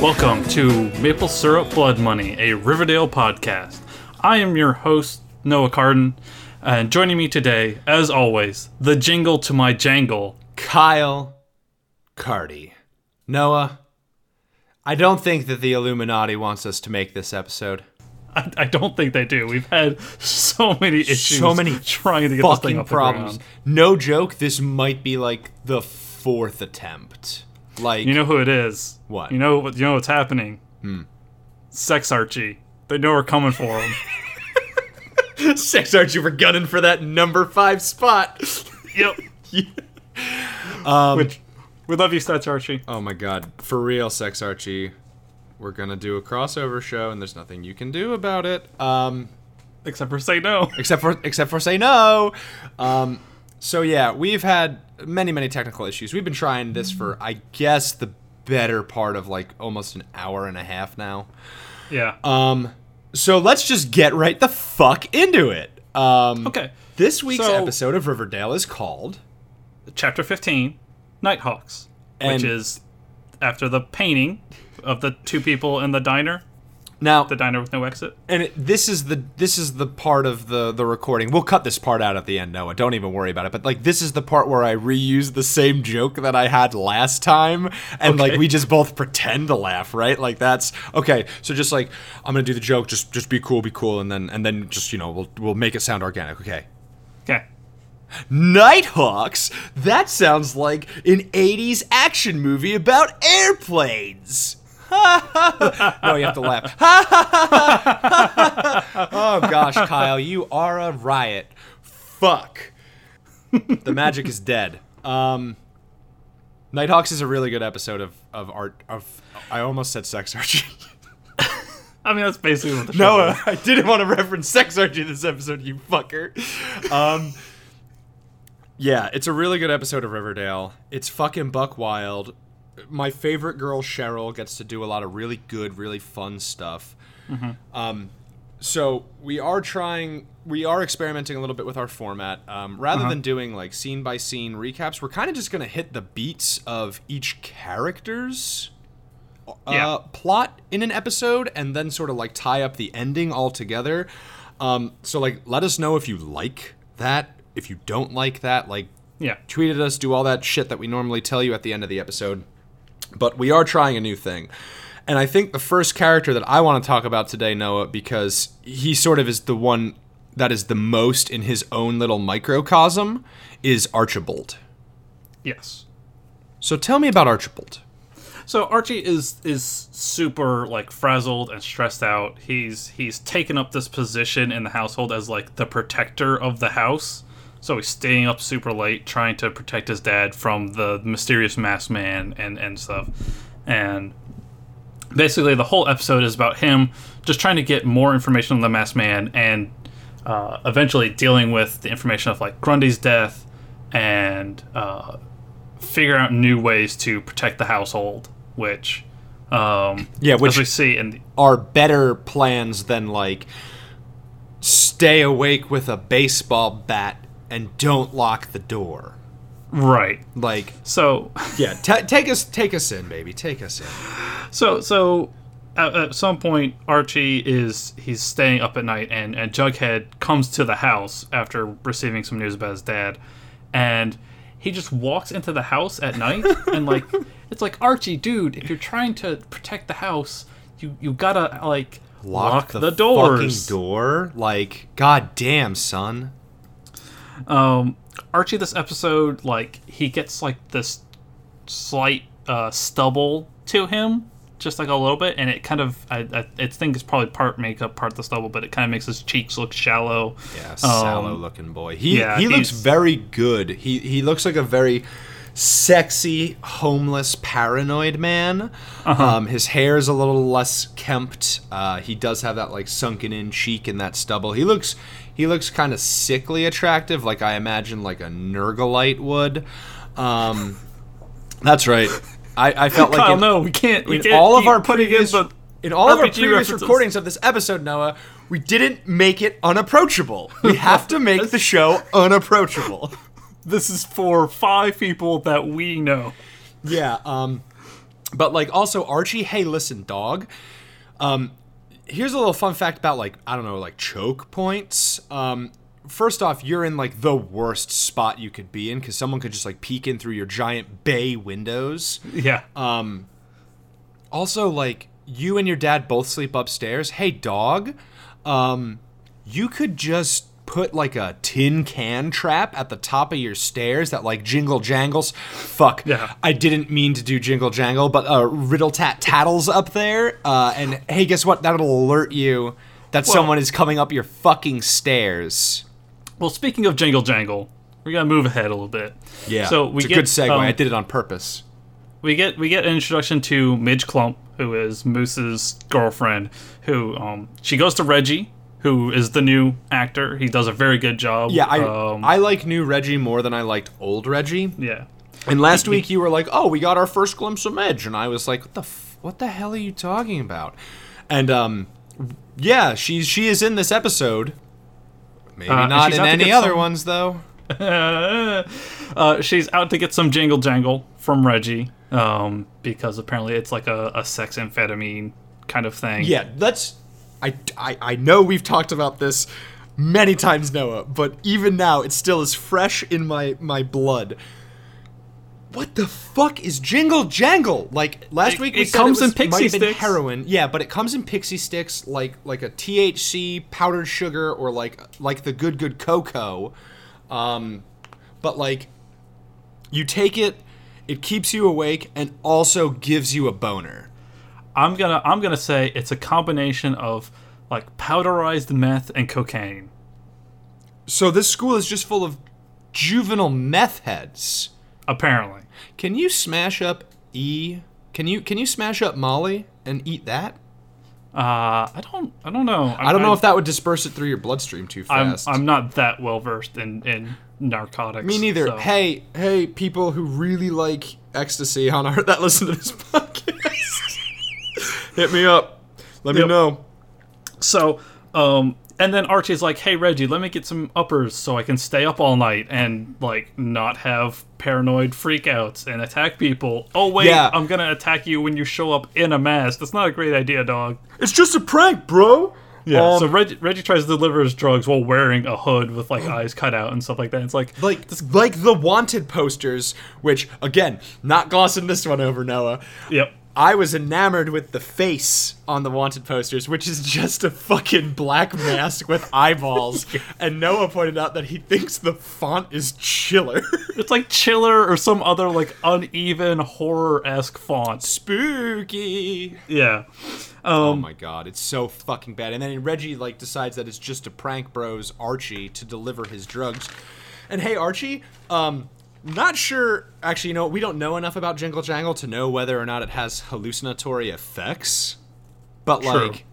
Welcome to Maple Syrup Blood Money, a Riverdale podcast. I am your host, Noah Carden, and joining me today, as always, the jingle to my jangle, Kyle Cardi. Noah, I don't think that the Illuminati wants us to make this episode. I, I don't think they do. We've had so many issues, So many trying to get this thing Fucking problems. No joke, this might be like the fourth attempt. Like, You know who it is? What? You know what? You know what's happening? Hmm. Sex Archie. They know we're coming for him. Sex Archie, we're gunning for that number five spot. yep. um, Which we love you, Sex Archie. Oh my god. For real, Sex Archie. We're gonna do a crossover show, and there's nothing you can do about it. Um, Except for say no. except for except for say no. Um, so yeah, we've had many many technical issues. We've been trying this for I guess the better part of like almost an hour and a half now. Yeah. Um, so let's just get right the fuck into it. Um, okay. This week's So- episode of Riverdale is called Chapter 15, Nighthawks, And- which is after the painting of the two people in the diner, now. the diner with no exit. and it, this is the this is the part of the the recording. We'll cut this part out at the end, Noah. Don't even worry about it. But like this is the part where I reuse the same joke that I had last time, and like we just both pretend to laugh, right? Like that's okay. So just like I'm gonna do the joke, just just be cool, be cool, and then and then just you know we'll we'll make it sound organic. Okay. Okay. Nighthawks? That sounds like an 80s action movie about airplanes. no, you have to laugh. oh gosh, Kyle, you are a riot. Fuck. the magic is dead. Um Nighthawks is a really good episode of of art of I almost said sex Archie. I mean, that's basically what the show Noah, is. I didn't want to reference Sex Archie in this episode, you fucker. Um, yeah, it's a really good episode of Riverdale. It's fucking buck wild. My favorite girl, Cheryl, gets to do a lot of really good, really fun stuff. Um, so we are trying, we are experimenting a little bit with our format. Um, rather than doing like scene by scene recaps, we're kind of just going to hit the beats of each character's uh, Yeah. plot in an episode and then sort of like tie up the ending all together. Um, so like, let us know if you like that. If you don't like that, like, Yeah. tweet at us, do all that shit that we normally tell you at the end of the episode. But we are trying a new thing. And I think the first character that I want to talk about today, Noah, because he sort of is the one that is the most in his own little microcosm, is Archibald. Yes. So tell me about Archibald. So Archie is is super like frazzled and stressed out. He's he's taken up this position in the household as like the protector of the house. So he's staying up super late trying to protect his dad from the mysterious masked man and and stuff. And basically the whole episode is about him just trying to get more information on the masked man and uh, eventually dealing with the information of like Grundy's death and uh, figure out new ways to protect the household, which um, Yeah, which- as we see in the, are better plans than like stay awake with a baseball bat and don't lock the door. right. Like, So yeah, ta take us, take us in, baby, take us in. so so at, at some point Archie is he's staying up at night and and Jughead comes to the house after receiving some news about his dad and he just walks into the house at night and like it's like Archie dude if you're trying to protect the house you you gotta like lock, the, doors fucking door. Like, god damn, son. Um Archie this episode like he gets like this slight uh stubble to him just like a little bit and it kind of I, I, I think it's probably part makeup part the stubble but it kind of makes his cheeks look shallow Yeah, sallow Um, looking boy. He yeah, he looks very good. He he looks like a very sexy, homeless, paranoid man. Uh-huh. Um, his hair is a little less kempt. Uh, he does have that like sunken in cheek and that stubble. He looks he looks kind of sickly attractive, like I imagine like a Nergalite would. Um, that's right. I, I felt like Kyle, in- no, we can't. We in can't all of our putting previous in in all of our previous references. recordings of this episode, Noah, we didn't make it unapproachable. We have to make the show unapproachable. this is for five people that we know. Yeah. Um, but like also Archie. Hey, listen, dog. Um, here's a little fun fact about like I don't know like choke points. Um, first off, you're in like the worst spot you could be in because someone could just like peek in through your giant bay windows. Yeah. Um, Also, like you and your dad both sleep upstairs. Hey, dog. Um, you could just put like a tin can trap at the top of your stairs that like jingle jangles. Fuck. Yeah. I didn't mean to do jingle jangle, but uh, riddle tat tattles up there. Uh, and hey, guess what? That'll alert you that someone is coming up your fucking stairs. well, speaking of Jingle Jangle, we're gonna move ahead a little bit. Yeah. So we it's a get good segue. um, I did it on purpose. we get we get an introduction to Midge Klump, who is Moose's girlfriend. Who um she goes to Reggie, who is the new actor. He does a very good job. Yeah, I um, I like new Reggie more than I liked old Reggie. yeah. And last week you were like, "Oh, we got our first glimpse of Midge," and I was like, "What the f- what the hell are you talking about?" And um, yeah, she's she is in this episode. Maybe Uh, not in any other some- ones though. uh, she's out to get some jingle jangle from Reggie, um, because apparently it's like a, a sex amphetamine kind of thing. Yeah, that's. I, I I know we've talked about this many times, Noah, but even now it still is fresh in my my blood. What the fuck is Jingle Jangle? Like last It- week we it said comes it was, in pixie might have been sticks. heroin. Yeah, but it comes in pixie sticks like like a THC powdered sugar or like like the good good cocoa. Um but like you take it it keeps you awake and also gives you a boner. I'm gonna I'm gonna say it's a combination of like powderized meth and cocaine. So this school is just full of juvenile meth heads. Apparently. Can you smash up E? Can you can you smash up Molly and eat that? Uh, I don't I don't know. I don't know if that would disperse it through your bloodstream too I'm fast. I'm not that well versed in in narcotics. Me neither. so- Hey, hey, people who really like ecstasy on our that listen to this podcast, hit me up. Let me know. So, um, and then Archie's like, "Hey Reggie, let me get some uppers so I can stay up all night and like not have paranoid freakouts and attack people." Oh wait, Yeah. I'm gonna attack you when you show up in a mask. That's not a great idea, dog. It's just a prank, bro. Yeah. Um, so Reggie, Reggie tries to deliver his drugs while wearing a hood with like eyes cut out and stuff like that. It's like, like like the wanted posters, which again, not glossing this one over, Noah. yep. I was enamored with the face on the wanted posters, which is just a fucking black mask with eyeballs. And Noah pointed out that he thinks the font is chiller. It's like Chiller or some other like uneven horror esque font. Spooky. Yeah. Oh Um, my god, it's so fucking bad. And then Reggie like decides that it's just a prank bros Archie to deliver his drugs. And hey Archie, um not sure actually you know we don't know enough about Jingle Jangle to know whether or not it has hallucinatory effects. But True. like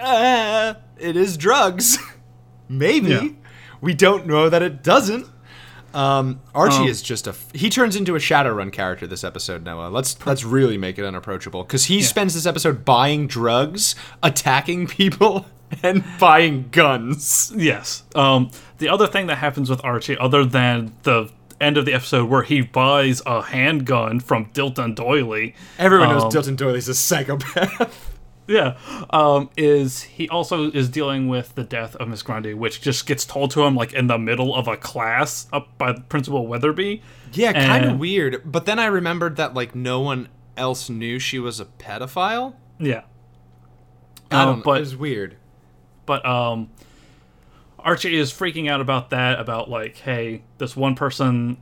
uh, it is drugs. Maybe. Yeah. We don't know that it doesn't. Um, Archie Um, is just a f- he turns into a Shadowrun character this episode. Noah, let's let's really make it unapproachable because he spends this episode buying drugs, attacking people, and buying guns. Yes. Um, the other thing that happens with Archie, other than the end of the episode where he buys a handgun from Dilton Doiley, Everyone um, knows Dilton Doiley's a psychopath. yeah, um, is he also is dealing with the death of Miss Grundy, which just gets told to him like in the middle of a class up by Principal Weatherbee. yeah, kind of weird. But then I remembered that like no one else knew she was a pedophile. Yeah. I Um, don't. but- it was weird. But um Archie is freaking out about that, about like, hey, this one person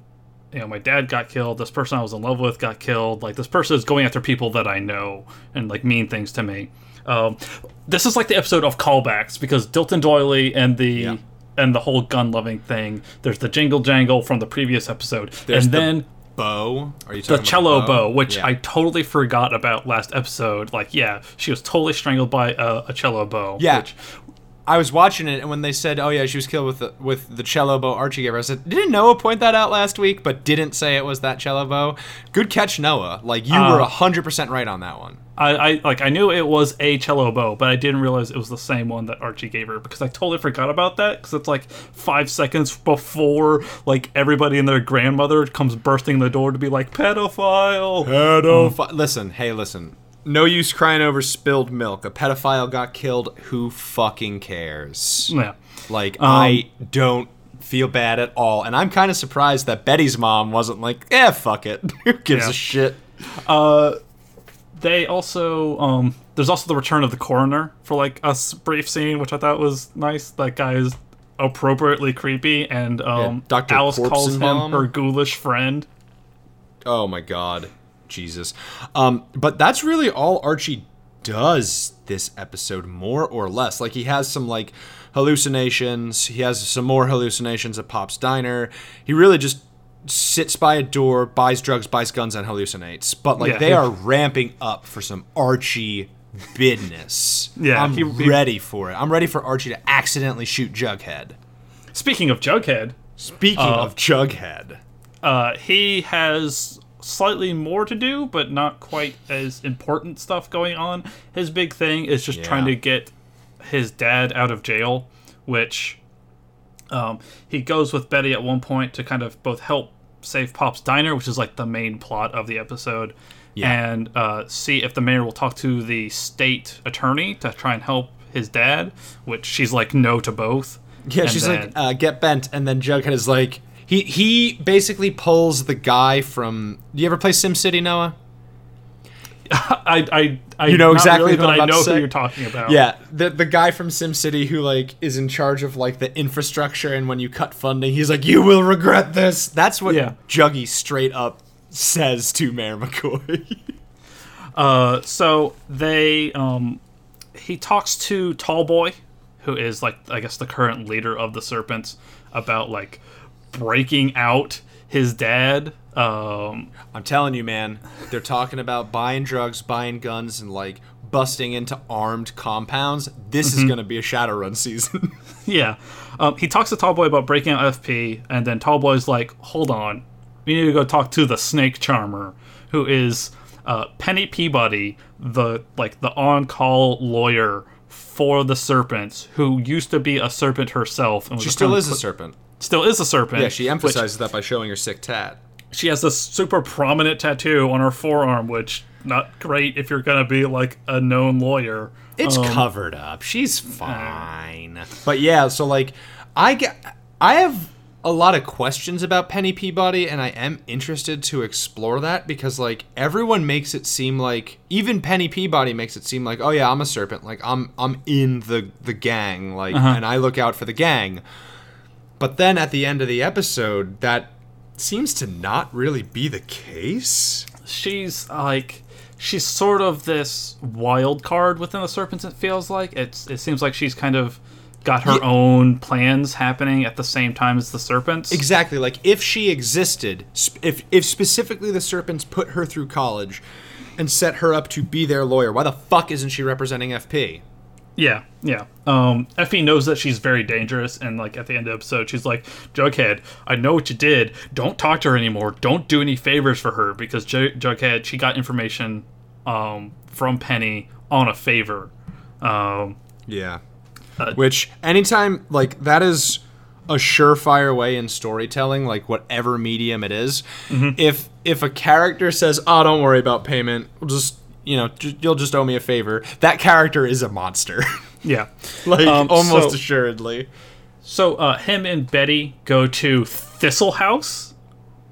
you know, my dad got killed, this person I was in love with got killed, like this person is going after people that I know and like mean things to me. Um this is like the episode of callbacks because Dilton Doiley and the Yeah. and the whole gun loving thing. There's the jingle jangle from the previous episode. There's and the then Bow? Are you the talking about cello bow, which Yeah. I totally forgot about last episode. Like, yeah, she was totally strangled by a, a cello bow. Yeah. Which, I was watching it, and when they said, "Oh yeah, she was killed with the with the cello bow Archie gave her," I said, "Didn't Noah point that out last week?" But didn't say it was that cello bow. Good catch, Noah. Like you Uh, were hundred percent right on that one. I, I like I knew it was a cello bow, but I didn't realize it was the same one that Archie gave her because I totally forgot about that because it's like five seconds before like everybody and their grandmother comes bursting the door to be like pedophile. Pedophi- listen, hey, listen. No use crying over spilled milk. A pedophile got killed. Who fucking cares? Yeah. Like I don't feel bad at all, and I'm kind of surprised that Betty's mom wasn't like, "Eh, fuck it. Who gives Yeah. a shit?" Uh, they also um there's also the return of the coroner for like a brief scene, which I thought was nice. That guy is appropriately creepy, and um Dr. Alice calls him her ghoulish friend. Oh my god. Jesus. Um, but that's really all Archie does this episode, more or less. Like he has some like hallucinations. He has some more hallucinations at Pop's Diner. He really just sits by a door, buys drugs, buys guns, and hallucinates. But like Yeah. they are ramping up for some Archie business. Yeah, I'm he- ready for it. I'm ready for Archie to accidentally shoot Jughead. Speaking of Jughead, Speaking of Jughead. uh, he has slightly more to do, but not quite as important stuff going on. His big thing is just Yeah. trying to get his dad out of jail, which um, he goes with Betty at one point to kind of both help save Pop's Diner, which is like the main plot of the episode, Yeah. and uh, see if the mayor will talk to the state attorney to try and help his dad, which she's like no to both. Yeah, And she's then- like, uh, get bent, and then Jughead is like, he he basically pulls the guy from. Do you ever play SimCity, Noah? I, I, I You know exactly really, what but I know who you're talking about. Yeah, the the guy from SimCity who like is in charge of like the infrastructure, and when you cut funding, he's like, "You will regret this." That's what Yeah. Juggy straight up says to Mayor McCoy. Uh, so they, um, he talks to Tallboy, who is like I guess the current leader of the Serpents, about like breaking out his dad. Um, I'm telling you, man, they're talking about buying drugs, buying guns, and like busting into armed compounds. This is gonna be a Shadowrun season. yeah, um, he talks to Tallboy about breaking out FP, and then Tallboy's like, "Hold on, we need to go talk to the Snake Charmer, who is uh, Penny Peabody, the like the on-call lawyer." For the serpents, who used to be a serpent herself, and was she still is a serpent. Still is a serpent. Yeah, she which- emphasizes that by showing her sick tat. she has this super prominent tattoo on her forearm, which not great if you're gonna be like a known lawyer. It's Um, covered up. She's fine. But yeah, so like I get I have a lot of questions about Penny Peabody and I am interested to explore that because like everyone makes it seem like even Penny Peabody makes it seem like, "Oh yeah, I'm a serpent. Like I'm I'm in the the gang like and I look out for the gang." But then at the end of the episode, that seems to not really be the case. she's like she's sort of this wild card within the serpents. It feels like it's. It seems like she's kind of got her Yeah. own plans happening at the same time as the serpents. Exactly. Like if she existed, if if specifically the serpents put her through college and set her up to be their lawyer, why the fuck isn't she representing FP? Yeah, yeah. Um, FP knows that she's very dangerous, and like at the end of the episode, she's like, "Jughead, I know what you did. Don't talk to her anymore. Don't do any favors for her because Jug- Jughead, she got information um, from Penny on a favor." Um, Yeah. Uh, Which anytime like that is a surefire way in storytelling, like whatever medium it is. If if a character says, "Oh, don't worry about payment. We'll just you know, j- you'll just owe me a favor," that character is a monster. yeah. like Um, almost so- assuredly. So uh, him and Betty go to Thistle House,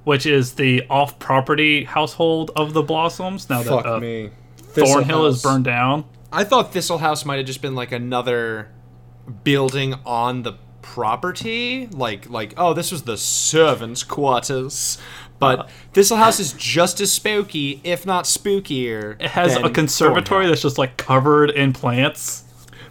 which is the off-property household of the Blossoms. Now that Fuck uh, me. Thornhill is burned down. I thought Thistle House might have just been like another building on the property, like like oh, this was the servants' quarters. But Thistle House is just as spooky, if not spookier. It has a conservatory Thornhill. that's just like covered in plants.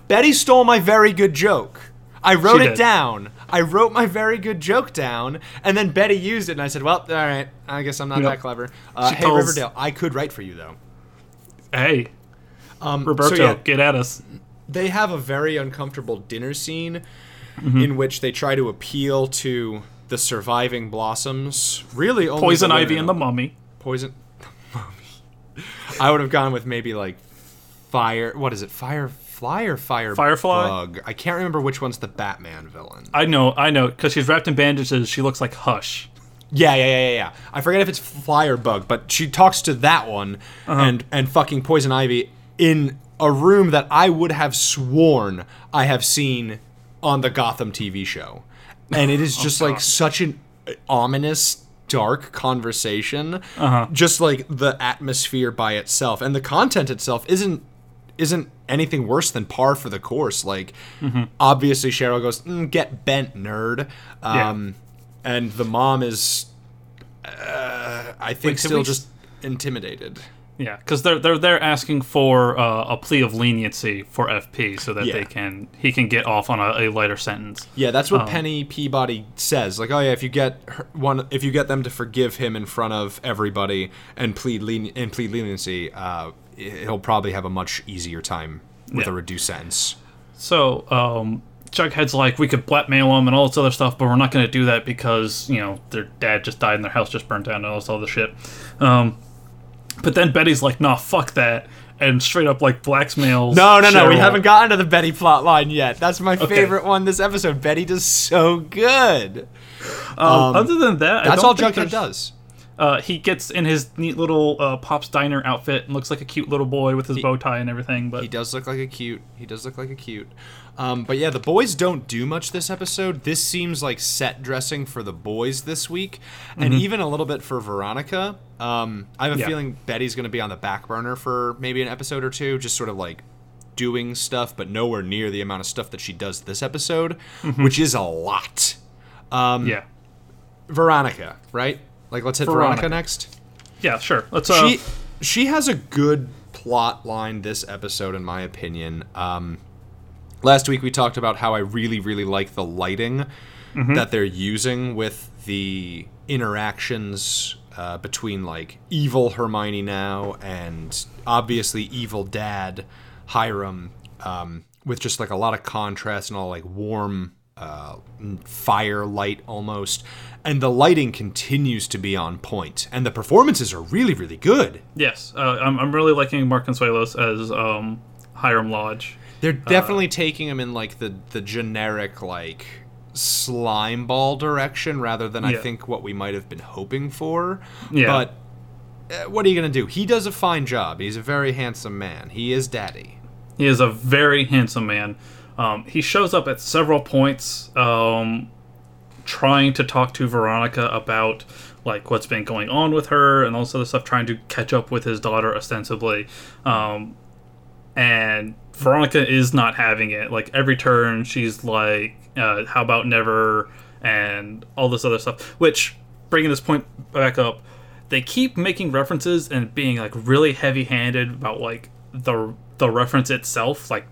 Betty stole my very good joke. I wrote it down. I wrote my very good joke down, and then Betty used it, and I said, "Well, all right. I guess I'm not Yep. that clever." Uh, hey, tells- Riverdale, I could write for you though. Hey, Um, Roberto, so yeah, get at us. they have a very uncomfortable dinner scene Mm-hmm. in which they try to appeal to the surviving blossoms. Really, only Poison ivy and the mummy. poison. Mummy. I would have gone with maybe like fire. What is it? Firefly or fire? Firefly? Bug. I can't remember which one's the Batman villain. I know, I know, because she's wrapped in bandages. She looks like Hush. Yeah, yeah, yeah, yeah, yeah. I forget if it's Fire Bug, but she talks to that one Uh-huh. and and fucking Poison Ivy in a room that I would have sworn I have seen on the Gotham TV show, and it is just like such an ominous. Dark conversation, Uh-huh. just like the atmosphere by itself, and the content itself isn't isn't anything worse than par for the course. Like, Mm-hmm. obviously, Cheryl goes, mm, "Get bent, nerd," um, and the mom is, uh, I think, Wait, still we- just intimidated. Yeah, because they're they're they're asking for uh, a plea of leniency for FP so that Yeah. they can he can get off on a, a lighter sentence. Yeah, that's Um, what Penny Peabody says. Like, oh yeah, if you get her, one, if you get them to forgive him in front of everybody and plead len- and plead leniency, uh, he'll probably have a much easier time with Yeah. a reduced sentence. So um, Jughead's like, we could blackmail them and all this other stuff, but we're not going to do that because you know their dad just died and their house just burned down and all this other shit. Um, but then Betty's like, nah, fuck that, and straight up like blackmails. No, no, no. We haven't gotten to the Betty plot line yet. That's my favorite one this episode. Betty does so good. Um, other than that, I That's don't all Jughead does. Uh, he gets in his neat little uh, Pop's Diner outfit and looks like a cute little boy with his bow tie and everything. But He does look like a cute. He does look like a cute. Um, but yeah, the boys don't do much this episode. This seems like set dressing for the boys this week, and even a little bit for Veronica. Um, I have a Yeah. feeling Betty's going to be on the back burner for maybe an episode or two, just sort of like doing stuff, but nowhere near the amount of stuff that she does this episode, which is a lot. Um, yeah, Veronica, right? Like, let's hit Veronica. Veronica next. yeah, sure. Let's. Uh, she she has a good plot line this episode in my opinion um last week we talked about how i really really like the lighting that they're using with the interactions uh, between like evil hermione now and obviously evil dad hiram um, with just like a lot of contrast and all like warm uh, fire light almost and the lighting continues to be on point and the performances are really really good. Yes, uh, I'm, I'm really liking Mark Consuelos as um, Hiram Lodge. they're definitely taking him in like the the generic like slime ball direction rather than i think what we might have been hoping for. Yeah. but uh, what are you gonna do? He does a fine job. He's a very handsome man. He is daddy. He is a very handsome man. Um, he shows up at several points, um, trying to talk to Veronica about like what's been going on with her and all this other stuff, trying to catch up with his daughter ostensibly. Um, and Veronica is not having it. Like every turn, she's like, uh, "How about never?" and all this other stuff. Which, bringing this point back up, they keep making references and being like really heavy-handed about like the the reference itself, like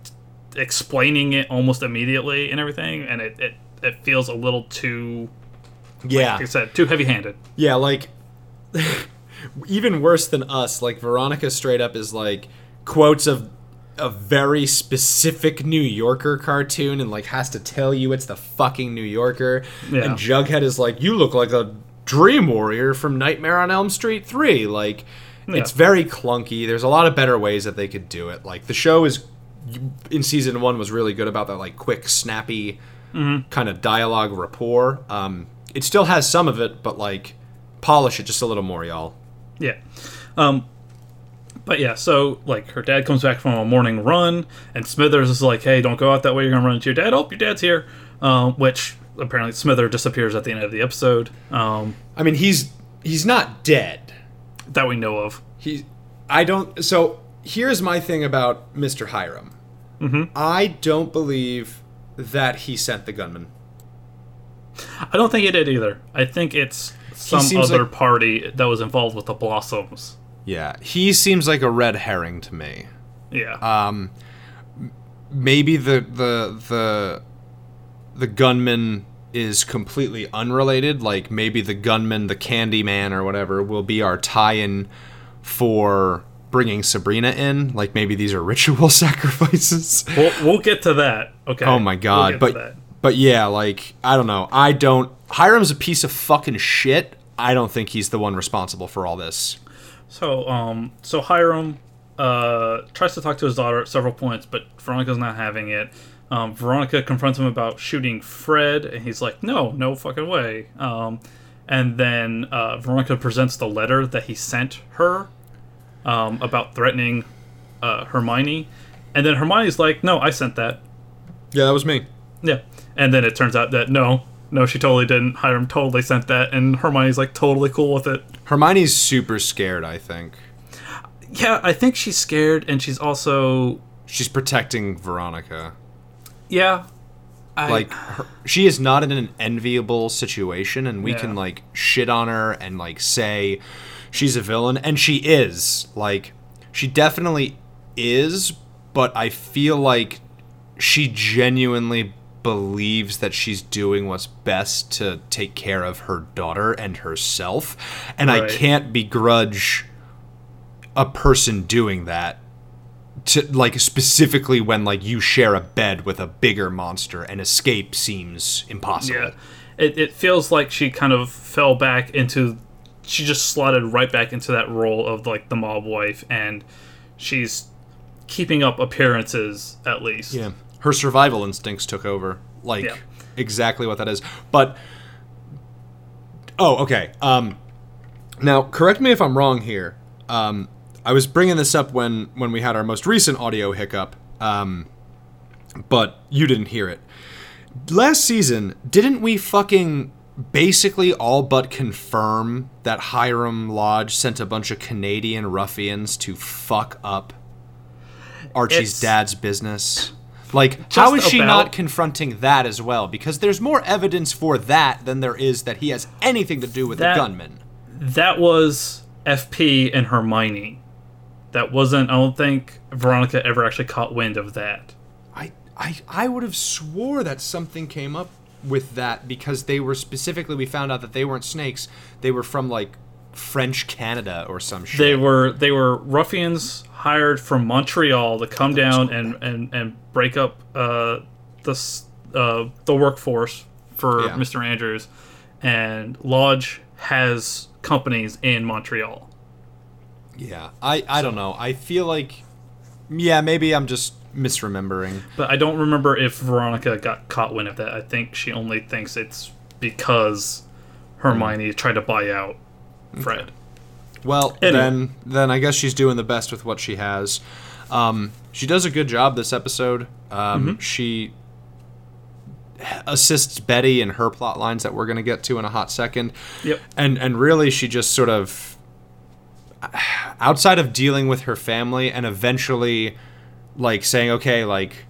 explaining it almost immediately and everything, and it it, it feels a little too, yeah like I said, too heavy-handed. Yeah, like even worse than us. Like Veronica straight up is like quotes of a very specific New Yorker cartoon and like has to tell you it's the fucking New Yorker. Yeah. And Jughead is like, you look like a dream warrior from Nightmare on Elm Street 3. Like it's very clunky. There's a lot of better ways that they could do it. Like the show is in season one was really good about that like quick, snappy kind of dialogue rapport. Um, it still has some of it, but like polish it just a little more, y'all. Yeah. Um but yeah, so like her dad comes back from a morning run and Smithers is like, "Hey, don't go out that way. You're going to run into your dad. Oh, your dad's here." Um which apparently Smither disappears at the end of the episode. Um I mean, he's he's not dead. that we know of. He, I don't. So here's my thing about Mr. Hiram. I don't believe that he sent the gunman. I don't think he did either. I think it's some other like- party that was involved with the Blossoms. Yeah, he seems like a red herring to me. Yeah. Um, maybe the the the the gunman is completely unrelated. Like maybe the gunman, the Candy Man or whatever, will be our tie-in for bringing Sabrina in. Like maybe these are ritual sacrifices. We'll, we'll get to that. Okay. Oh my We'll god! to but but yeah, like I don't know. I don't. Hiram's a piece of fucking shit. I don't think he's the one responsible for all this. So, um, so Hiram uh, tries to talk to his daughter at several points, but Veronica's not having it. Um, Veronica confronts him about shooting Fred, and he's like, "No, no fucking way." Um, and then uh, Veronica presents the letter that he sent her um, about threatening uh, Hermione, and then Hermione's like, "No, I sent that." Yeah, that was me. Yeah, and then it turns out that no, no, she totally didn't. Hiram totally sent that, and Hermione's like totally cool with it. Hermione's super scared. I think Yeah, I think she's scared, and she's also she's protecting Veronica. yeah. I, like her, she is not in an enviable situation and we Yeah. can like shit on her and like say she's a villain and she is. Like she definitely is but i feel like she genuinely believes that she's doing what's best to take care of her daughter and herself and i can't begrudge a person doing that to like specifically when like you share a bed with a bigger monster and escape seems impossible. yeah, it, it feels like she kind of fell back into. She just slotted right back into that role of like the mob wife, and she's keeping up appearances at least. Yeah. Her survival instincts took over. Like Yeah. exactly what that is. But Oh, okay. Um now correct me if I'm wrong here. Um I was bringing this up when when we had our most recent audio hiccup. Um but you didn't hear it. Last season, didn't we fucking basically all but confirm that Hiram Lodge sent a bunch of Canadian ruffians to fuck up Archie's It's- dad's business? Like, how is she about- not confronting that as well? Because there's more evidence for that than there is that he has anything to do with That- the gunman. That was FP and Hermione. That wasn't. I don't think Veronica ever actually caught wind of that. I, I, I would have swore that something came up with that because they were specifically, we found out that they weren't snakes. They were from, like, French Canada or some shit. They were they were ruffians hired from Montreal to come down and, and, and break up uh, the s- uh, the workforce for Yeah. Mr. Andrews, and Lodge has companies in Montreal. Yeah, I, I don't know. I feel like, yeah, maybe I'm just misremembering. But I don't remember if Veronica got caught wind of that. I think she only thinks it's because Hermione tried to buy out Fred. Well, Anyway. then, then I guess she's doing the best with what she has. Um, she does a good job this episode. Um, She assists Betty in her plot lines that we're going to get to in a hot second. Yep. And and really, she just sort of outside of dealing with her family and eventually like saying, okay, like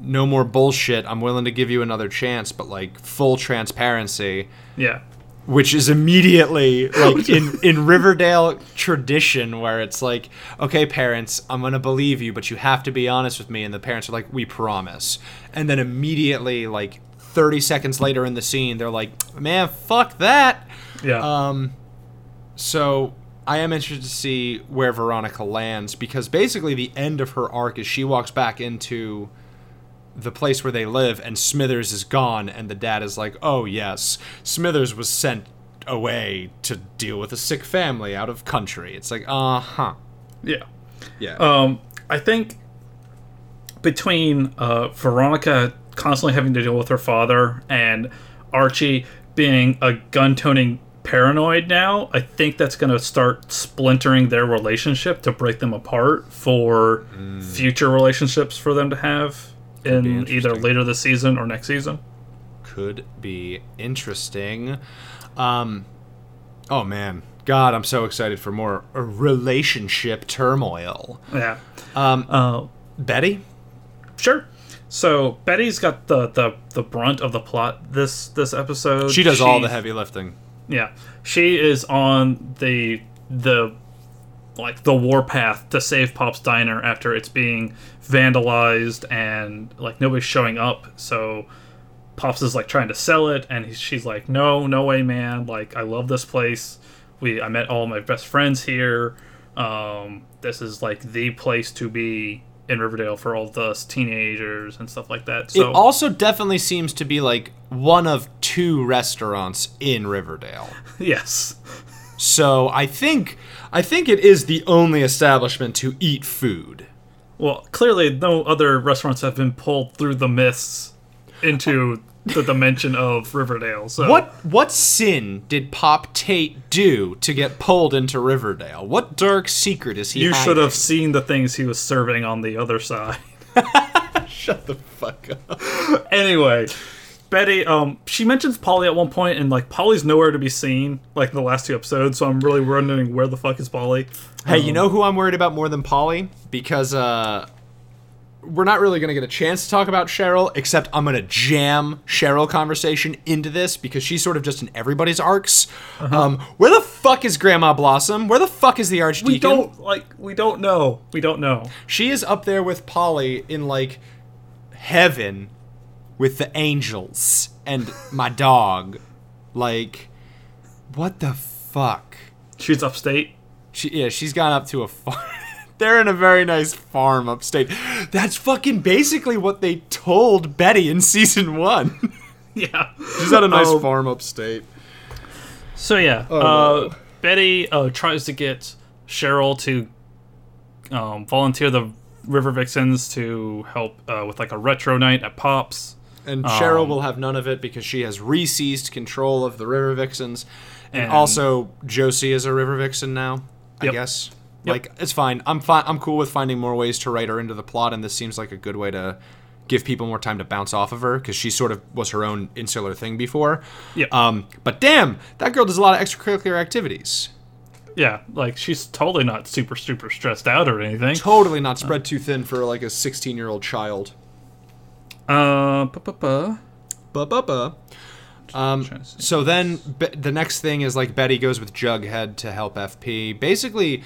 no more bullshit. I'm willing to give you another chance, but like full transparency Yeah. which is immediately like in in Riverdale tradition where it's like okay parents I'm going to believe you but you have to be honest with me and the parents are like we promise and then immediately like 30 seconds later in the scene they're like man fuck that Yeah. um so I am interested to see where Veronica lands because basically the end of her arc is she walks back into the place where they live and Smithers is gone and the dad is like, "Oh yes, Smithers was sent away to deal with a sick family out of country." It's like, "Uh-huh." yeah. Yeah. Um, I think between uh, Veronica constantly having to deal with her father and Archie being a gun toting paranoid now, I think that's going to start splintering their relationship to break them apart for future relationships for them to have in either later this season or next season. Could be interesting. Um Oh man. God, I'm so excited for more relationship turmoil. Yeah. Um Uh, Betty? sure. So Betty's got the, the, the brunt of the plot this this episode. She does all the heavy lifting. Yeah, she is on the the like the warpath to save Pop's Diner after it's being vandalized and like nobody's showing up. So Pops is like trying to sell it, and he's, she's like, "No, no way, man! Like I love this place. We I met all my best friends here. Um, this is like the place to be in Riverdale for all the teenagers and stuff like that. So it also definitely seems to be like one of two restaurants in Riverdale. yes, So I think I think it is the only establishment to eat food. well, clearly no other restaurants have been pulled through the mists into the dimension of Riverdale. So What what sin did Pop Tate do to get pulled into Riverdale? What dark secret is he? you should have seen the things he was serving on the other side. shut the fuck up. anyway, Betty, um, she mentions Polly at one point, and like Polly's nowhere to be seen, like in the last two episodes. So I'm really wondering where the fuck is Polly. Hey, you know who I'm worried about more than Polly? Because uh we're not really gonna get a chance to talk about Cheryl, except I'm gonna jam Cheryl conversation into this because she's sort of just in everybody's arcs. Um, where the fuck is Grandma Blossom? Where the fuck is the Archdeacon? We don't like. We don't know. We don't know. She is up there with Polly in like heaven with the angels and my dog. Like, what the fuck? She's upstate. She yeah, she's gone up to a farm. They're in a very nice farm upstate. That's fucking basically what they told Betty in season one. Yeah, she's at a nice Oh, farm upstate. So yeah, Oh, uh, no. Betty uh, tries to get Cheryl to um, volunteer the River Vixens to help uh, with like a retro night at Pops. And Cheryl Um, will have none of it because she has re-seized control of the River Vixens. And, And- also Josie is a River Vixen now, I Yep. guess. Yep. Like it's fine. I'm fine I'm cool with finding more ways to write her into the plot and this seems like a good way to give people more time to bounce off of her because she sort of was her own insular thing before. Yep. Um but damn, that girl does a lot of extracurricular activities. Yeah, like she's totally not super super stressed out or anything. Totally not spread too thin for like a 16-year-old child. Uh, pa-pa-pa. Ba-ba-ba. Um, trying to see. so then Be- the next thing is like Betty goes with Jughead to help FP. Basically,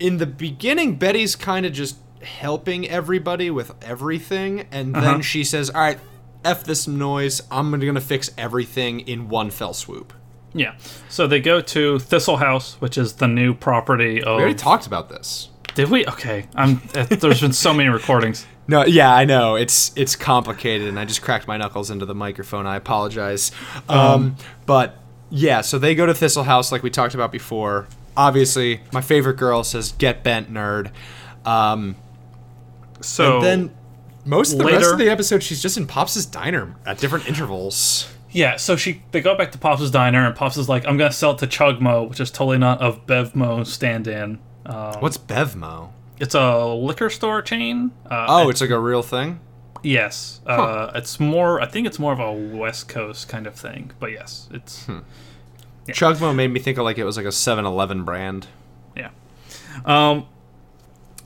in the beginning, Betty's kind of just helping everybody with everything, and then Uh-huh. she says, "All right, f this noise. I'm gonna fix everything in one fell swoop." Yeah. So they go to Thistle House, which is the new property of. We already talked about this. Did we? Okay. I'm. uh, there's been so many recordings. No, yeah, I know it's it's complicated, and I just cracked my knuckles into the microphone. I apologize. Um, but yeah, so they go to Thistle House like we talked about before. Obviously, my favorite girl says "Get bent, nerd." Um, So and then most of the rest of the episode, she's just in Pops's diner at different intervals. Yeah, so she they go back to Pops' diner, and Pops is like, "I'm gonna sell it to Chugmo, which is totally not of Bevmo stand-in. Um, What's Bevmo? it's a liquor store chain. Uh, Oh, it's like a real thing. yes. Uh, it's more. I think it's more of a West Coast kind of thing. But yes, it's Hmm. Chugmo made me think of like it was like a 7-Eleven brand. yeah. Um.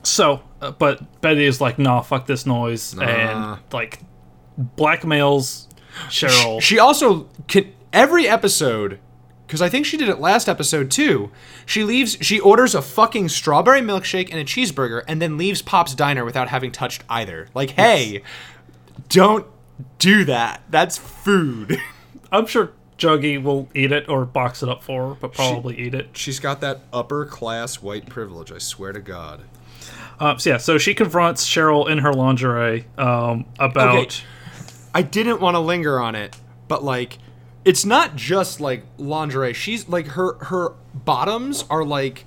So, uh, but Betty is like, "Nah, fuck this noise," Nah. and like blackmails Cheryl. She also can every episode because I think she did it last episode too. She leaves. She orders a fucking strawberry milkshake and a cheeseburger, and then leaves Pop's diner without having touched either. Like, hey, don't do that. That's food. I'm sure Juggy will eat it or box it up for her, but probably eat it. She's got that upper class white privilege. I swear to God. Uh, so yeah, so she confronts Cheryl in her lingerie um, about. Okay. I didn't want to linger on it, but like it's not just like lingerie. She's like her her bottoms are like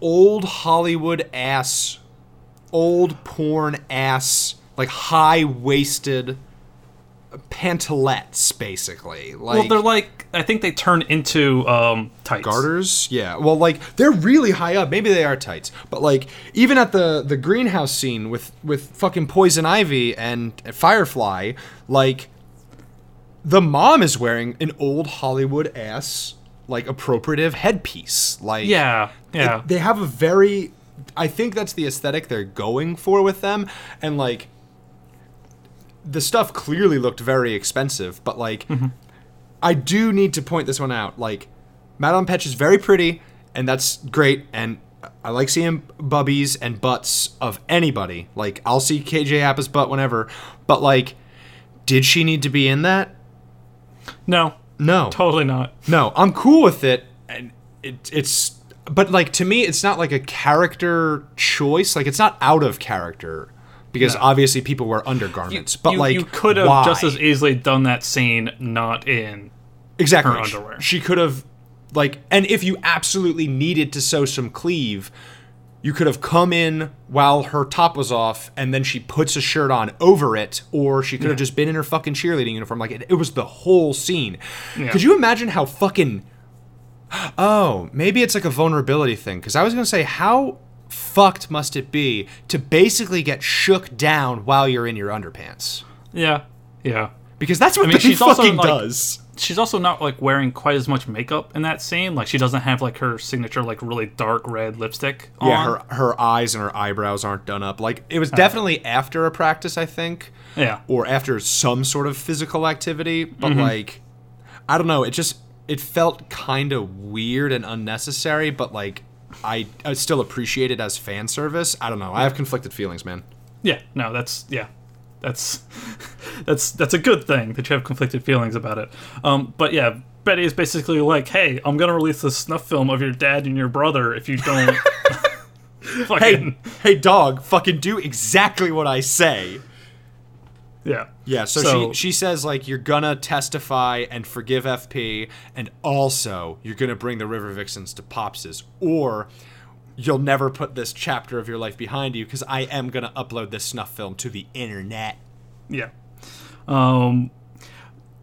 old Hollywood ass old porn ass like high-waisted pantalettes basically. Like well, they're like I think they turn into um, tights. garters yeah well like they're really high up maybe they are tights but like even at the the greenhouse scene with with fucking poison ivy and firefly like the mom is wearing an old hollywood ass like appropriative headpiece like Yeah, it- yeah. they have a very i think that's the aesthetic they're going for with them and like the stuff clearly looked very expensive but like mm-hmm. I do need to point this one out. Like, Madelaine Petsch is very pretty, and that's great. And I like seeing bubbies and butts of anybody. Like, I'll see KJ Appa's butt whenever. But, like, did she need to be in that? no, No. totally not. No. I'm cool with it. And it, it's. but like to me, it's not like a character choice. Like it's not out of character because No. obviously people wear undergarments. but you, like you could have why? just as easily done that scene not in. exactly her underwear. She could have like, and if you absolutely needed to sew some cleave. You could have come in while her top was off, and then she puts a shirt on over it, or she could have just been in her fucking cheerleading uniform. Like it, it was the whole scene. Yeah. Could you imagine how fucking Oh, maybe it's like a vulnerability thing. Because I was gonna say, how fucked must it be to basically get shook down while you're in your underpants? Yeah, yeah. Because that's what mean, Betty she's also, fucking like- does. She's also not like wearing quite as much makeup in that scene. Like she doesn't have like her signature like really dark red lipstick. Yeah, her her eyes and her eyebrows aren't done up. Like it was definitely after a practice, I think, Yeah, or after some sort of physical activity. But Mm-hmm. like, I don't know. It just it felt kind of weird and unnecessary. But like, I I still appreciate it as fan service. I don't know. I have conflicted feelings, man. yeah. No, that's yeah. That's that's that's a good thing that you have conflicted feelings about it. Um, but yeah, Betty is basically like, "Hey, I'm gonna release the snuff film of your dad and your brother if you don't." fucking, hey, hey, dog, fucking do exactly what I say. Yeah, Yeah, so, So- she she says like you're gonna testify and forgive FP, and also you're gonna bring the River Vixens to Pops's, or you'll never put this chapter of your life behind you because I am gonna upload this snuff film to the internet. Yeah. Um,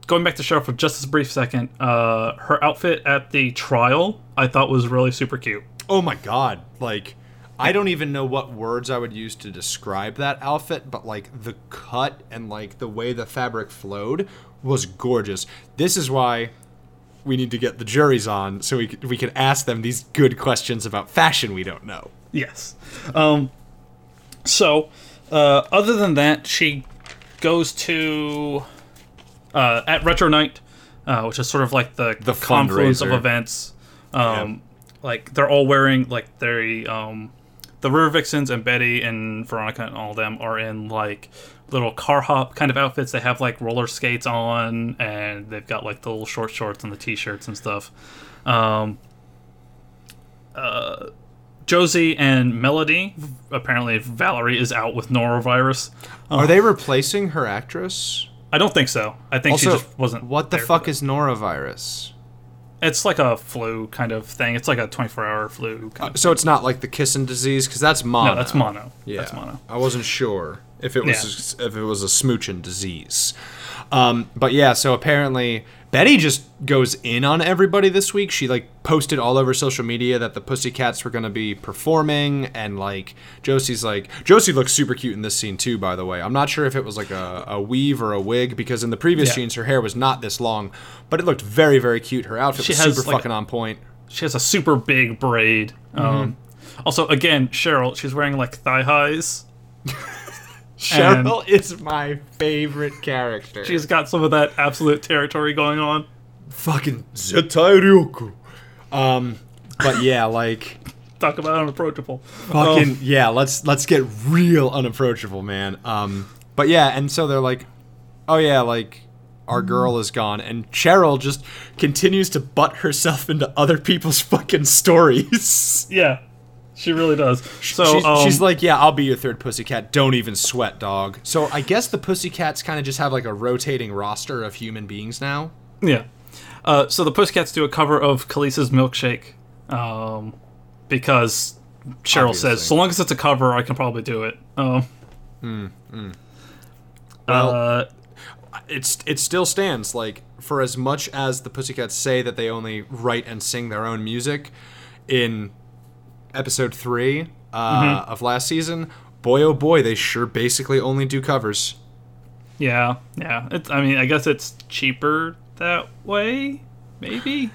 going back to Cheryl for just a brief second, uh, her outfit at the trial I thought was really super cute. Oh my god, like. I don't even know what words I would use to describe that outfit, but like the cut and like the way the fabric flowed was gorgeous. This is why we need to get the juries on so we we can ask them these good questions about fashion we don't know. Yes. Um, so, uh, other than that, she goes to uh, at Retro Night, uh, which is sort of like the, The confluence of events. Um, Like they're all wearing like they um, the River Vixens and Betty and Veronica and all of them are in like little car hop kind of outfits. They have like roller skates on, and they've got like the little short shorts and the t-shirts and stuff. Um, uh, Josie and Melody. Apparently, Valerie is out with norovirus. Are they replacing her actress? I don't think so. I think Also, she just wasn't. what the fuck is norovirus? It's like a flu kind of thing. It's like a 24-hour flu. Kind uh, of So it's not like the kissing disease because that's mono. no, that's mono. Yeah, That's mono. I wasn't sure if it was if it was a smooching disease. Um, but yeah, so apparently Betty just goes in on everybody this week. She like posted all over social media that the Pussycats were going to be performing, and like Josie's like Josie looks super cute in this scene too. By the way, I'm not sure if it was like a, a weave or a wig because in the previous Yeah. scenes her hair was not this long, but it looked very very cute. Her outfit She was has, super like, fucking on point. She has a super big braid. Mm-hmm. Um, also, again, Cheryl. She's wearing like thigh highs. Cheryl is my favorite character. She's got some of that absolute territory going on. fucking Zettai Ryouiki. Um, but yeah, like Talk about unapproachable. fucking Um, yeah. Let's let's get real unapproachable, man. Um, but yeah, and so they're like, oh yeah, like our girl is gone, and Cheryl just continues to butt herself into other people's fucking stories. yeah, she really does. So she's, um, she's like, yeah, I'll be your third pussycat. Don't even sweat, dog. So I guess the pussycats kind of just have like a rotating roster of human beings now. Yeah. Uh, so the Pussycats do a cover of Kelis's Milkshake um, because Cheryl Obviously. says, so long as it's a cover, I can probably do it. Um, Well, uh, it's it still stands like for as much as the pussycats say that they only write and sing their own music in episode 3 uh, of last season boy oh boy they sure basically only do covers yeah, yeah. It's, I mean, I guess it's cheaper that way, maybe?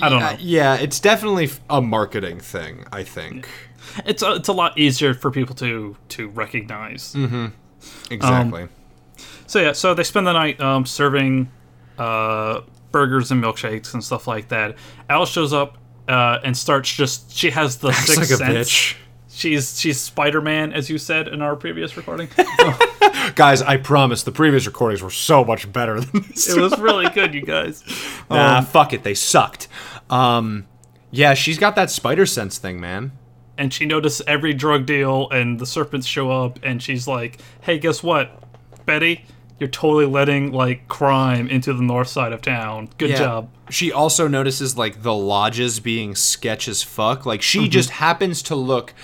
I don't Uh, know. yeah it's definitely a marketing thing i think It's a, it's a lot easier for people to, to recognize. exactly So yeah, so they spend the night um, serving uh, burgers and milkshakes and stuff like that. Alice shows up uh, and starts just. She has the it's sixth like sense. bitch She's she's Spider Man, as you said in our previous recording. guys i promise the previous recordings were so much better than this it was really good, you guys. Nah, fuck it. They sucked. Um, Yeah, she's got that spider sense thing, man. and she notices every drug deal and the serpents show up and she's like hey guess what betty you're totally letting like crime into the north side of town good Yeah. job She also notices like the lodges being sketch as fuck. Like she Mm-hmm. just happens to look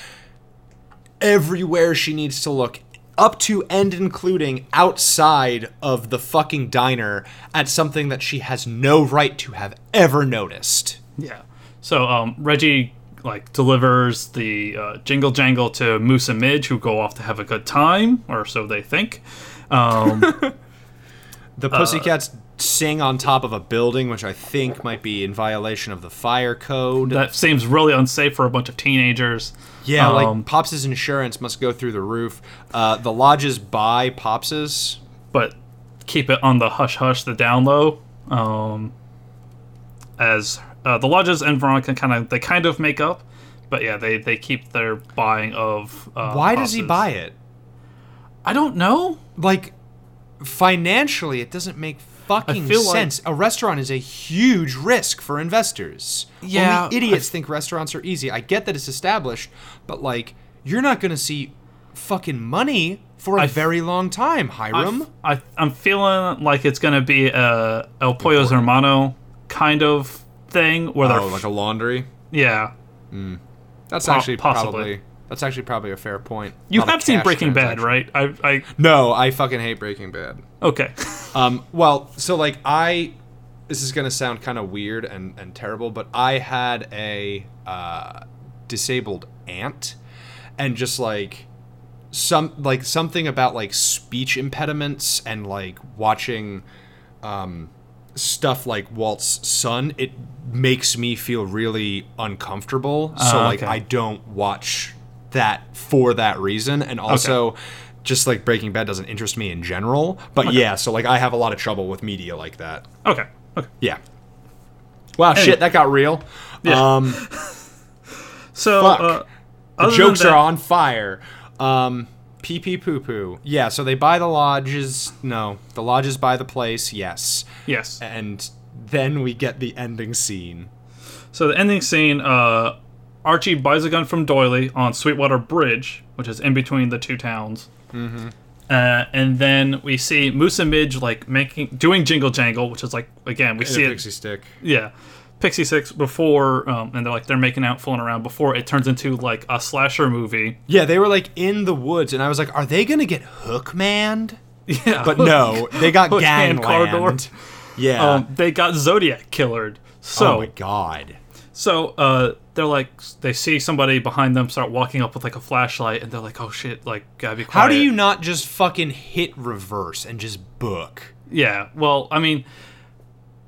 everywhere she needs to look, up to and including outside of the fucking diner at something that she has no right to have ever noticed. yeah so um, reggie like delivers the uh, jingle jangle to moose and midge who go off to have a good time or so they think um, The Uh, pussycats sing on top of a building, which I think might be in violation of the fire code. that seems really unsafe for a bunch of teenagers yeah, Um, like Pops's insurance must go through the roof. Uh, the lodges buy Pops's. but keep it on the hush hush, the down low. Um, as uh, the lodges and Veronica kind of they kind of make up, but yeah, they they keep their buying of. Uh, Why does he buy it? I don't know. like financially it doesn't make fucking feel like- sense. A restaurant is a huge risk for investors. Yeah, only idiots think restaurants are easy. I get that it's established but like you're not gonna see fucking money for a I- very long time hiram. I I'm feeling like it's gonna be a El Pollo's Hermano kind of thing where oh, they're oh like a laundry? Yeah. Mm. that's Po- actually possibly. probably that's actually probably a fair point You Not have seen Breaking Bad, right? I I no i fucking hate breaking bad okay. Um, well, so like I, this is gonna sound kind of weird and, and terrible, but I had a uh, disabled aunt, and just like some like something about like speech impediments and like watching um, stuff like Walt's son, it makes me feel really uncomfortable. so Ah, like okay. I don't watch that for that reason, and also. Just like Breaking Bad doesn't interest me in general, but yeah, so like I have a lot of trouble with media like that. Okay. Okay. Yeah. Wow, shit, that got real. Yeah. Um, So uh, the jokes that- are on fire. Um, pee pee poo poo. Yeah, so they buy the lodges. No, the lodges buy the place. Yes, Yes. and then we get the ending scene. So the ending scene, uh, Archie buys a gun from Doiley on Sweetwater Bridge, which is in between the two towns. Mm-hmm. Uh, and then we see Moose and Midge like making doing Jingle Jangle, which is like again we In see a it, pixie stick. yeah, Pixy Stix before, um, and they're like they're making out, fooling around before it turns into like a slasher movie. Yeah, they were like in the woods, and I was like, "Are they gonna get hookmanned?" Yeah, But no, they got Hook hand car door. gangland. Yeah. um, they got Zodiac killered. So oh my god. So uh, they're like, they see somebody behind them start walking up with like a flashlight, and they're like, "Oh shit!" Like, gotta be quiet. How do you not just fucking hit reverse and just book? Yeah. Well, I mean,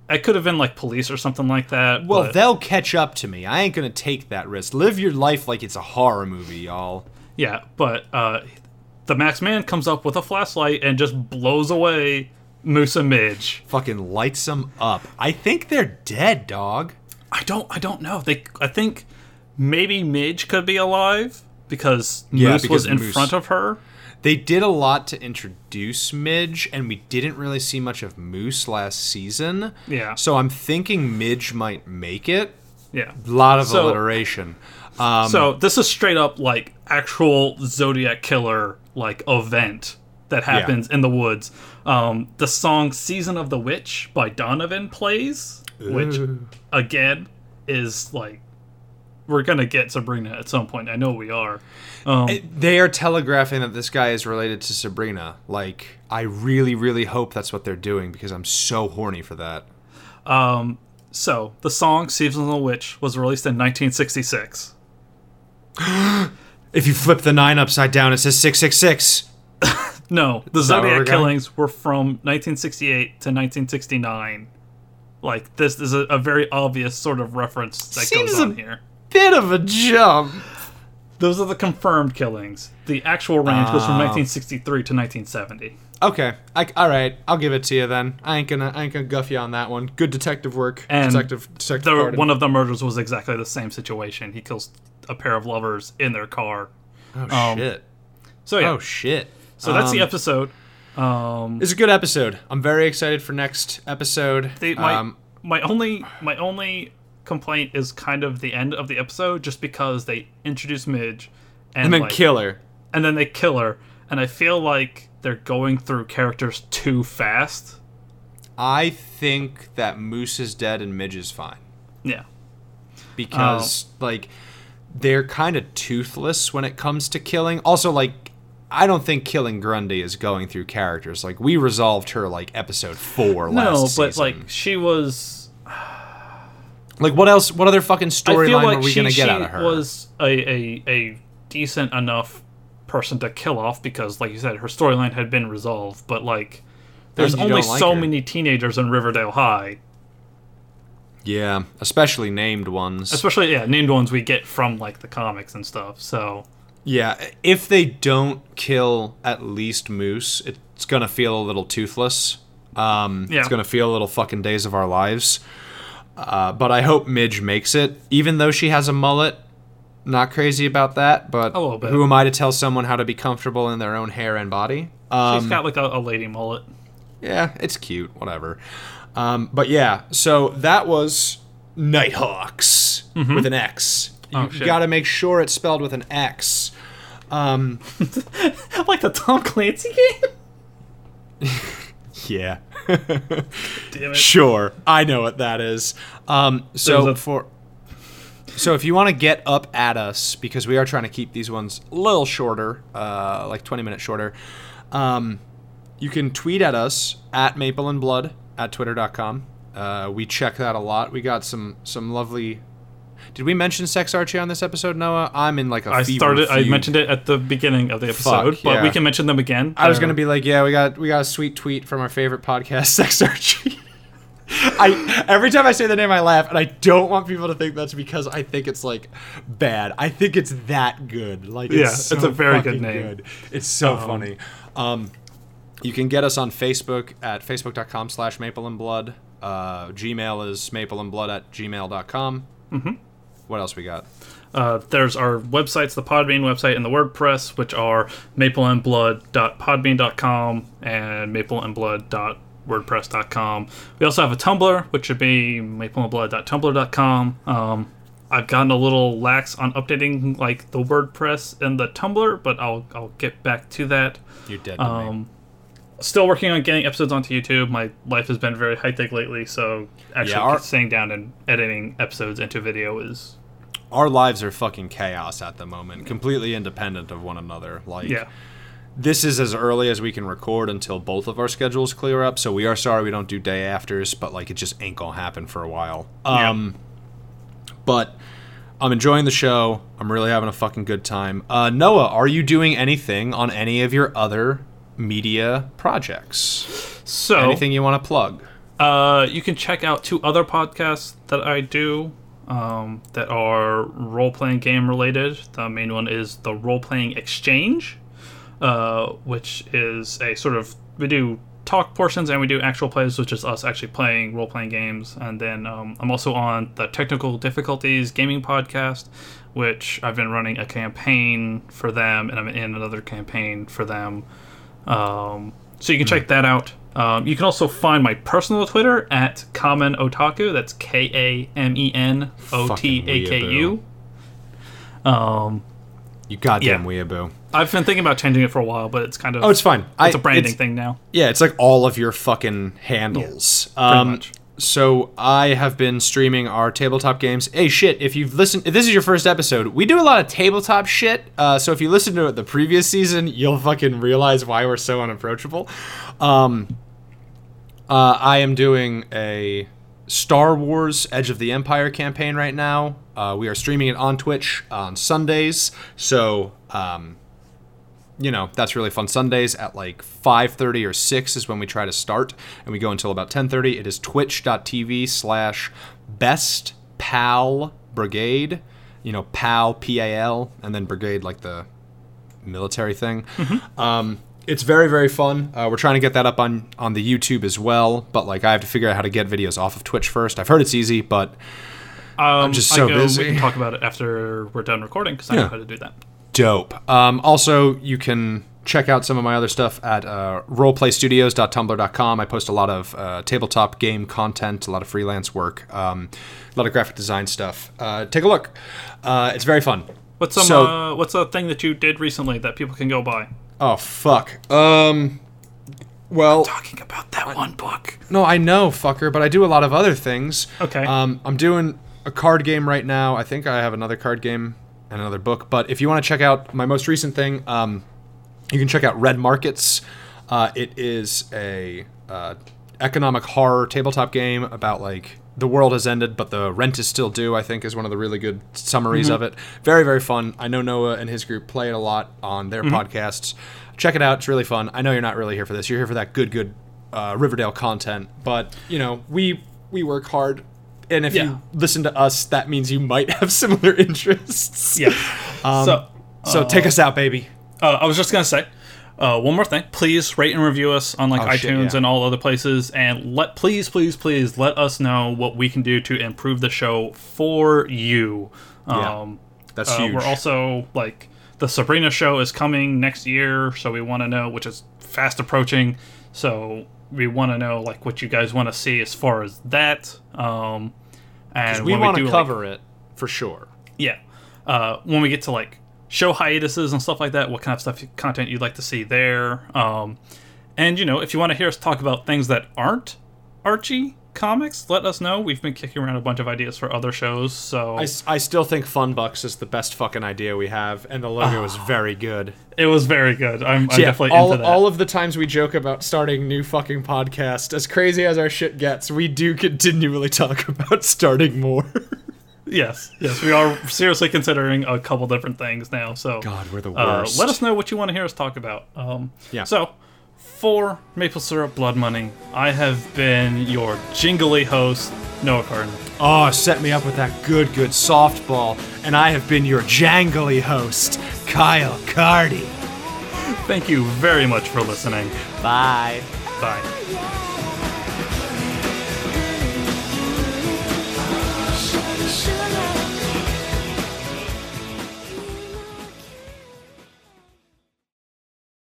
it could have been like police or something like that. Well, but- they'll catch up to me. I ain't gonna take that risk. Live your life like it's a horror movie, y'all. yeah. But uh, the Max Man comes up with a flashlight and just blows away Moose and Midge. Fucking lights them up. I think they're dead, dog. I don't. I don't know. They. I think maybe Midge could be alive because Yeah, Moose because was in Moose- front of her. They did a lot to introduce Midge, and we didn't really see much of Moose last season. Yeah. So I'm thinking Midge might make it. Yeah. A lot of So- alliteration. Um, So this is straight up like actual Zodiac killer like event that happens in the woods. Um, the song "Season of the Witch" by Donovan plays, which again is like we're gonna get Sabrina at some point. I know we are. Um, they are telegraphing that this guy is related to Sabrina. Like, I really, really hope that's what they're doing because I'm so horny for that. um, so the song "Season of the Witch" was released in 1966. If you flip the nine upside down, it says 666. No, the that where Zodiac going? killings were from 1968 to 1969. Like this is a, a very obvious sort of reference that Seems goes on a- here. Bit of a jump. Those are the confirmed killings. The actual range goes from Oh. 1963 to 1970. Okay, I, all right, I'll give it to you then. I ain't gonna, I ain't gonna guff you on that one. Good detective work, And detective, detective. The, one of the murders was exactly the same situation. He kills a pair of lovers in their car. oh um, shit! So yeah, Oh shit! so that's the Um, episode. Um, It's a good episode. I'm very excited for next episode. the, my um, my only my only complaint is kind of the end of the episode, just because they introduce Midge, and, And then like, kill her. and then they kill her, and I feel like they're going through characters too fast. I think that Moose is dead and Midge is fine. Yeah, because like they're kind of toothless when it comes to killing. Also, like I don't think killing Grundy is going through characters. Like we resolved her like episode four no, last but season. like she was. like what else? What other fucking storyline like are we she, gonna get out of her? was a, a a decent enough person to kill off because, like you said, her storyline had been resolved. But like, there's only like so her. many teenagers in Riverdale High, yeah, especially named ones. especially yeah, named ones we get from like the comics and stuff. So Yeah, if they don't kill at least Moose, it's gonna feel a little toothless. Um, Yeah. It's gonna feel a little fucking Days of Our Lives. Uh, but I hope Midge makes it, even though she has a mullet. Not crazy about that, but A little bit. who am I to tell someone how to be comfortable in their own hair and body? Um, she's got like a, a lady mullet. yeah, it's cute, whatever. Um, but yeah, so that was Nighthawks with an X. You Oh, shit. got to make sure it's spelled with an X. Um, like the Tom Clancy game. yeah. Damn it. Sure, I know what that is. Um, so a- for so if you want to get up at us because we are trying to keep these ones a little shorter, uh, like twenty minutes shorter, um, you can tweet at us at Maple and Blood at twitter.com. Uh, we check that a lot. We got some some lovely. Did we mention Sex Archie on this episode, Noah? I'm in like a I started. I mentioned it at the beginning of the episode, Fuck, but yeah. we can mention them again. I was Uh, gonna be like, yeah, we got we got a sweet tweet from our favorite podcast, Sex Archie. I every time I say the name, I laugh, and I don't want people to think that's because I think it's like bad. I think it's that good. Like, Yeah, it's, it's a very good name. It's so Um, funny. Um, you can get us on Facebook at facebook.com slash maple and blood. Uh, Gmail is maple and blood at gmail.com. Mm-hmm. What else we got? Uh, there's our websites, the Podbean website and the WordPress, which are mapleandblood.podbean.com and mapleandblood.wordpress.com. We also have a Tumblr, which should be mapleandblood.tumblr.com. Um, I've gotten a little lax on updating like the WordPress and the Tumblr, but I'll I'll get back to that. You're dead to. Um, still working on getting episodes onto YouTube. My life has been very hectic lately, so actually Yeah, our- sitting down and editing episodes into video is Our lives are fucking chaos at the moment, completely independent of one another. Like, yeah. this is as early as we can record until both of our schedules clear up. So we are sorry we don't do day afters, but like it just ain't gonna happen for a while. Yeah. Um, but I'm enjoying the show. I'm really having a fucking good time. Uh, Noah, are you doing anything on any of your other media projects? So Anything you want to plug? Uh, you can check out two other podcasts that I do um, that are role playing game related. The main one is the Role Playing Exchange, uh, which is a sort of we do talk portions and we do actual plays, which is us actually playing role playing games. And then um, I'm also on the Technical Difficulties Gaming Podcast, which I've been running a campaign for them, and I'm in another campaign for them. Um, so you can check that out. Um, you can also find my personal Twitter at Kamen Otaku. That's K A M E N O T A K U. Um, You goddamn Yeah. weeaboo. I've been thinking about changing it for a while, but it's kind of Oh, it's fine. it's I- a branding it's- thing now. Yeah, it's like all of your fucking handles. um, much. So I have been streaming our tabletop games. Hey, shit! If you've listened, if this is your first episode, we do a lot of tabletop shit. Uh, so if you listen to it the previous season, you'll fucking realize why we're so unapproachable. Um, uh, I am doing a Star Wars Edge of the Empire campaign right now. Uh, we are streaming it on Twitch on Sundays. So um, you know that's really fun sundays at like 5.30 or 6 is when we try to start and we go until about 10.30 it is twitch.tv slash best pal brigade you know pal p-a-l and then brigade like the military thing um, it's very very fun uh, we're trying to get that up on on the youtube as well but like i have to figure out how to get videos off of twitch first i've heard it's easy but Um, just I so busy. We can talk about it after we're done recording because I Yeah. know how to do that. Dope. Um, also, you can check out some of my other stuff at uh, roleplaystudios.tumblr.com. I post a lot of uh, tabletop game content, a lot of freelance work, um, a lot of graphic design stuff. Uh, take a look. Uh, it's very fun. What's some So- uh, what's a thing that you did recently that people can go buy? Oh fuck. Um. Well, Talking about that one book. no, I know, fucker, but I do a lot of other things. Okay. Um, I'm doing a card game right now. I think I have another card game and another book. But if you want to check out my most recent thing, um, you can check out Red Markets. Uh, it is a uh, economic horror tabletop game about like the world has ended, but the rent is still due. I think is one of the really good summaries of it. Very very fun. I know Noah and his group play it a lot on their podcasts. Check it out. It's really fun. I know you're not really here for this. You're here for that good good uh, Riverdale content. But you know we we work hard. And if Yeah. you listen to us, that means you might have similar interests. Yeah. so So take us out, baby. uh, I was just gonna say. Uh, one more thing, please rate and review us on like Oh, iTunes shit, yeah. and all other places, and let please, please, please let us know what we can do to improve the show for you. Yeah. Um, That's uh, huge. We're also like the Sabrina show is coming next year, so we want to know, which is fast approaching. So we want to know like what you guys want to see as far as that. Um, and we want to like- cover it for sure. yeah. Uh, when we get to like show hiatuses and stuff like that, what kind of stuff content you'd like to see there. Um, and you know, if you want to hear us talk about things that aren't Archie comics, let us know. We've been kicking around a bunch of ideas for other shows, so I still think Fun Bucks is the best fucking idea we have, and the logo is very good. it was very good. I'm, I'm yeah, definitely all, into that. all of the times we joke about starting new fucking podcast, as crazy as our shit gets, we do continually talk about starting more. yes, yes, we are seriously considering a couple different things now. So God, we're the Uh, worst. let us know what you want to hear us talk about. Um, Yeah. So, for Maple Syrup Blood Money, I have been your jingly host, Noah Carden. Oh, set me up with that good, good softball, and I have been your jangly host, Kyle Cardi. Thank you very much for listening. Bye. Bye.